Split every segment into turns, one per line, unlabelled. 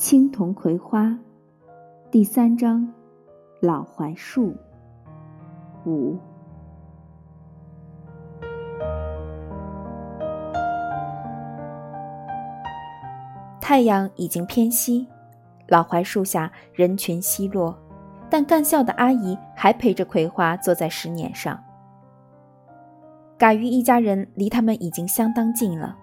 青铜葵花，第三章，老槐树。五。
太阳已经偏西，老槐树下人群稀落，但干校的阿姨还陪着葵花坐在石碾上。嘎鱼一家人离他们已经相当近了，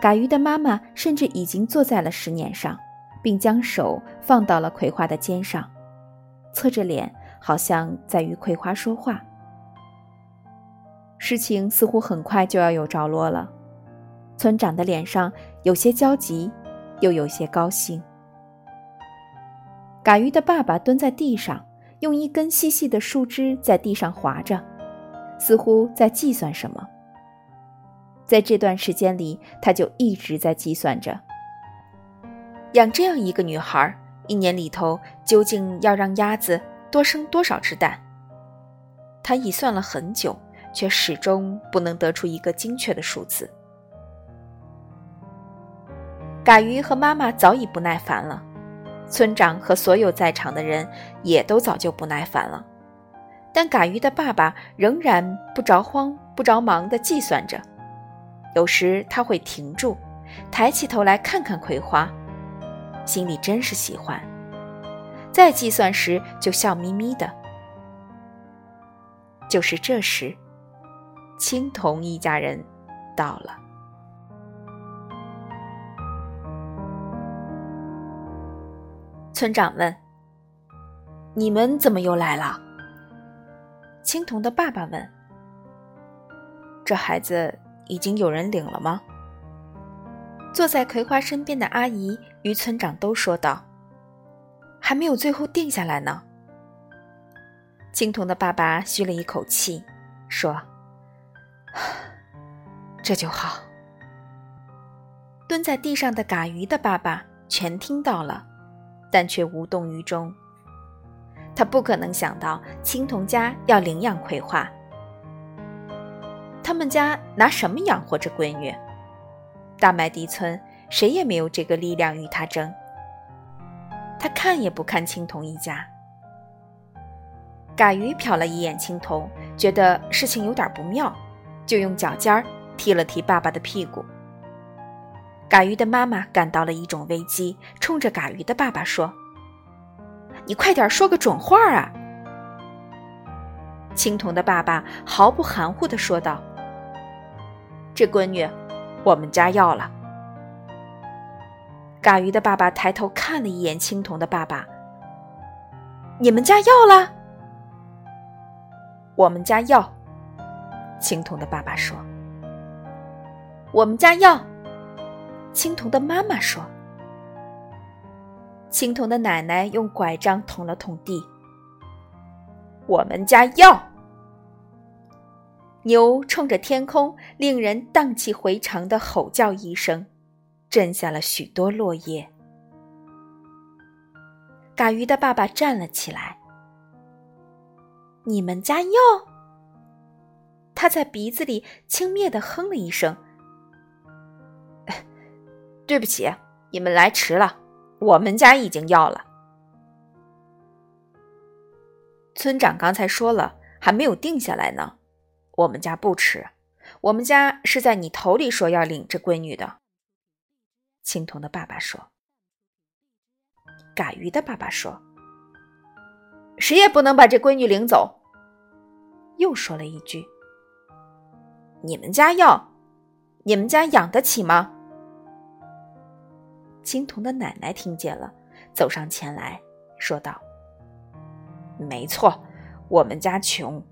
嘎鱼的妈妈甚至已经坐在了石碾上。并将手放到了葵花的肩上，侧着脸，好像在与葵花说话。事情似乎很快就要有着落了。村长的脸上有些焦急，又有些高兴。嘎鱼的爸爸蹲在地上，用一根细细的树枝在地上划着，似乎在计算什么。在这段时间里，他就一直在计算着。养这样一个女孩，一年里头究竟要让鸭子多生多少只蛋？他已算了很久，却始终不能得出一个精确的数字。嘎鱼和妈妈早已不耐烦了，村长和所有在场的人也都早就不耐烦了，但嘎鱼的爸爸仍然不着慌不着忙地计算着。有时他会停住，抬起头来看看葵花。心里真是喜欢，在计算时就笑眯眯的。就是这时，青铜一家人到了。村长问：“你们怎么又来了？”青铜的爸爸问：“这孩子已经有人领了吗？”坐在葵花身边的阿姨于村长都说道：“还没有最后定下来呢。”青铜的爸爸吁了一口气，说：“这就好。”蹲在地上的嘎鱼的爸爸全听到了，但却无动于衷。他不可能想到青铜家要领养葵花，他们家拿什么养活这闺女？大麦地村谁也没有这个力量与他争。他看也不看青铜一家。嘎鱼瞟了一眼青铜，觉得事情有点不妙，就用脚尖儿踢了踢爸爸的屁股。嘎鱼的妈妈感到了一种危机，冲着嘎鱼的爸爸说：“你快点说个准话啊！”青铜的爸爸毫不含糊地说道：“这闺女。”我们家要了。嘎鱼的爸爸抬头看了一眼青铜的爸爸。你们家要了？我们家要。青铜的爸爸说。我们家要。青铜的妈妈说。青铜的奶奶用拐杖捅了捅地。我们家要。牛冲着天空，令人荡气回肠的吼叫一声，震下了许多落叶。嘎鱼的爸爸站了起来。你们家要？他在鼻子里轻蔑的哼了一声。对不起，你们来迟了，我们家已经要了。村长刚才说了，还没有定下来呢。我们家不吃，我们家是在你头里说要领这闺女的。青铜的爸爸说。嘎鱼的爸爸说：“谁也不能把这闺女领走。”又说了一句：“你们家要，你们家养得起吗？”青铜的奶奶听见了，走上前来说道：“没错，我们家穷。”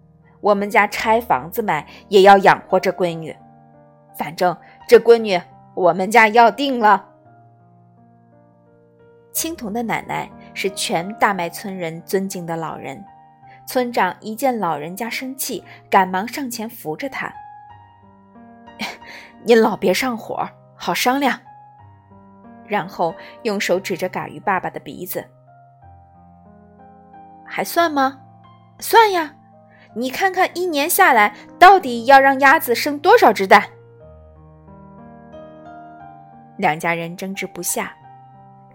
我们家拆房子卖也要养活这闺女，反正这闺女我们家要定了。青铜的奶奶是全大麦村人尊敬的老人，村长一见老人家生气，赶忙上前扶着他：“您老别上火，好商量。”然后用手指着嘎鱼爸爸的鼻子：“还算吗？算呀。”你看看，一年下来，到底要让鸭子生多少只蛋？两家人争执不下，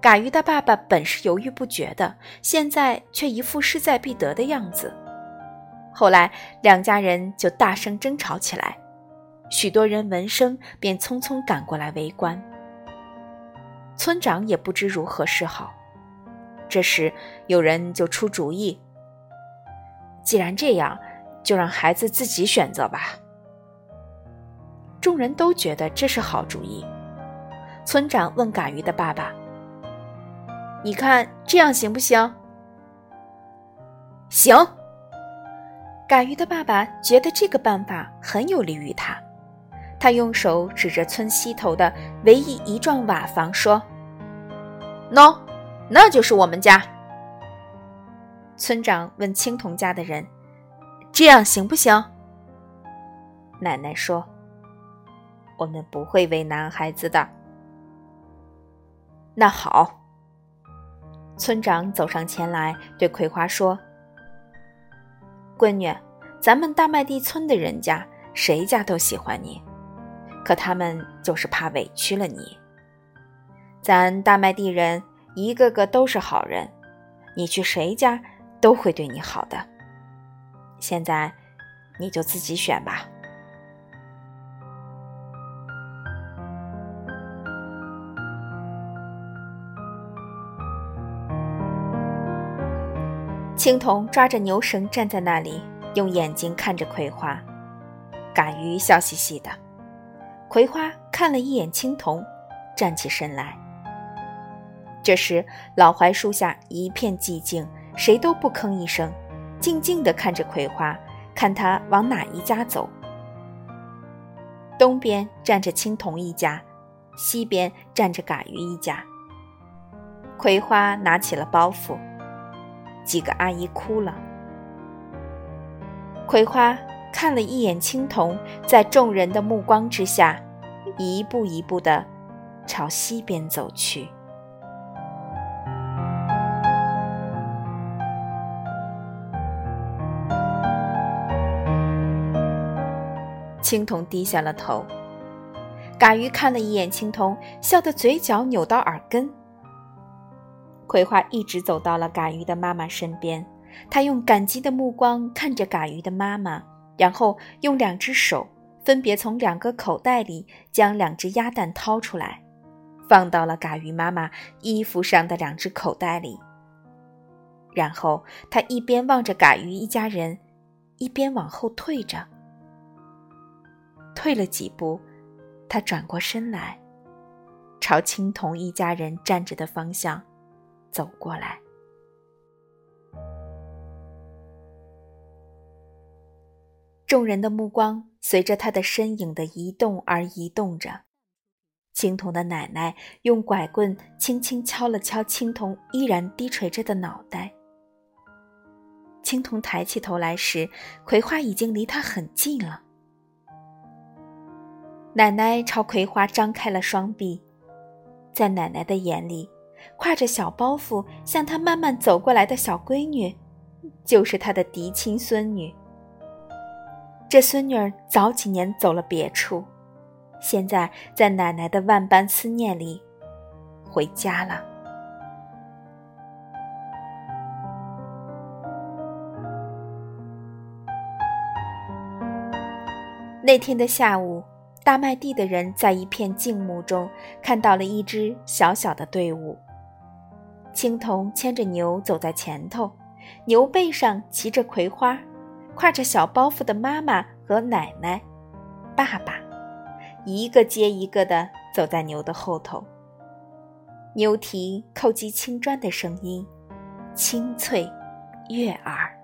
嘎鱼的爸爸本是犹豫不决的，现在却一副势在必得的样子。后来两家人就大声争吵起来，许多人闻声便匆匆赶过来围观。村长也不知如何是好。这时有人就出主意：既然这样，就让孩子自己选择吧。众人都觉得这是好主意。村长问嘎鱼的爸爸：“你看这样行不行？”“行。”嘎鱼的爸爸觉得这个办法很有利于他，他用手指着村西头的唯一一幢瓦房说：“喏，那就是我们家。”村长问青铜家的人：“这样行不行？”奶奶说：“我们不会为难孩子的。”那好，村长走上前来对葵花说。闺女，咱们大麦地村的人家，谁家都喜欢你，可他们就是怕委屈了你。咱大麦地人一个个都是好人，你去谁家都会对你好的。现在，你就自己选吧。青铜抓着牛绳站在那里，用眼睛看着葵花。嘎鱼笑嘻嘻的。葵花看了一眼青铜，站起身来。这时，老槐树下一片寂静，谁都不吭一声，静静地看着葵花，看他往哪一家走。东边站着青铜一家，西边站着嘎鱼一家。葵花拿起了包袱。几个阿姨哭了。葵花看了一眼青铜，在众人的目光之下，一步一步的朝西边走去。青铜低下了头，嘎鱼看了一眼青铜，笑得嘴角扭到耳根。葵花一直走到了嘎鱼的妈妈身边，她用感激的目光看着嘎鱼的妈妈，然后用两只手分别从两个口袋里将两只鸭蛋掏出来，放到了嘎鱼妈妈衣服上的两只口袋里。然后他一边望着嘎鱼一家人，一边往后退着。退了几步，他转过身来，朝青铜一家人站着的方向。走过来，众人的目光随着他的身影的移动而移动着。青铜的奶奶用拐棍轻轻敲了敲青铜依然低垂着的脑袋。青铜抬起头来时，葵花已经离他很近了。奶奶朝葵花张开了双臂，在奶奶的眼里。挎着小包袱向他慢慢走过来的小闺女，就是他的嫡亲孙女。这孙女儿早几年走了别处，现在在奶奶的万般思念里，回家了。那天的下午，大麦地的人在一片静穆中看到了一支小小的队伍。青铜牵着牛走在前头，牛背上骑着葵花，挎着小包袱的妈妈和奶奶、爸爸，一个接一个的走在牛的后头。牛蹄叩击青砖的声音，清脆悦耳。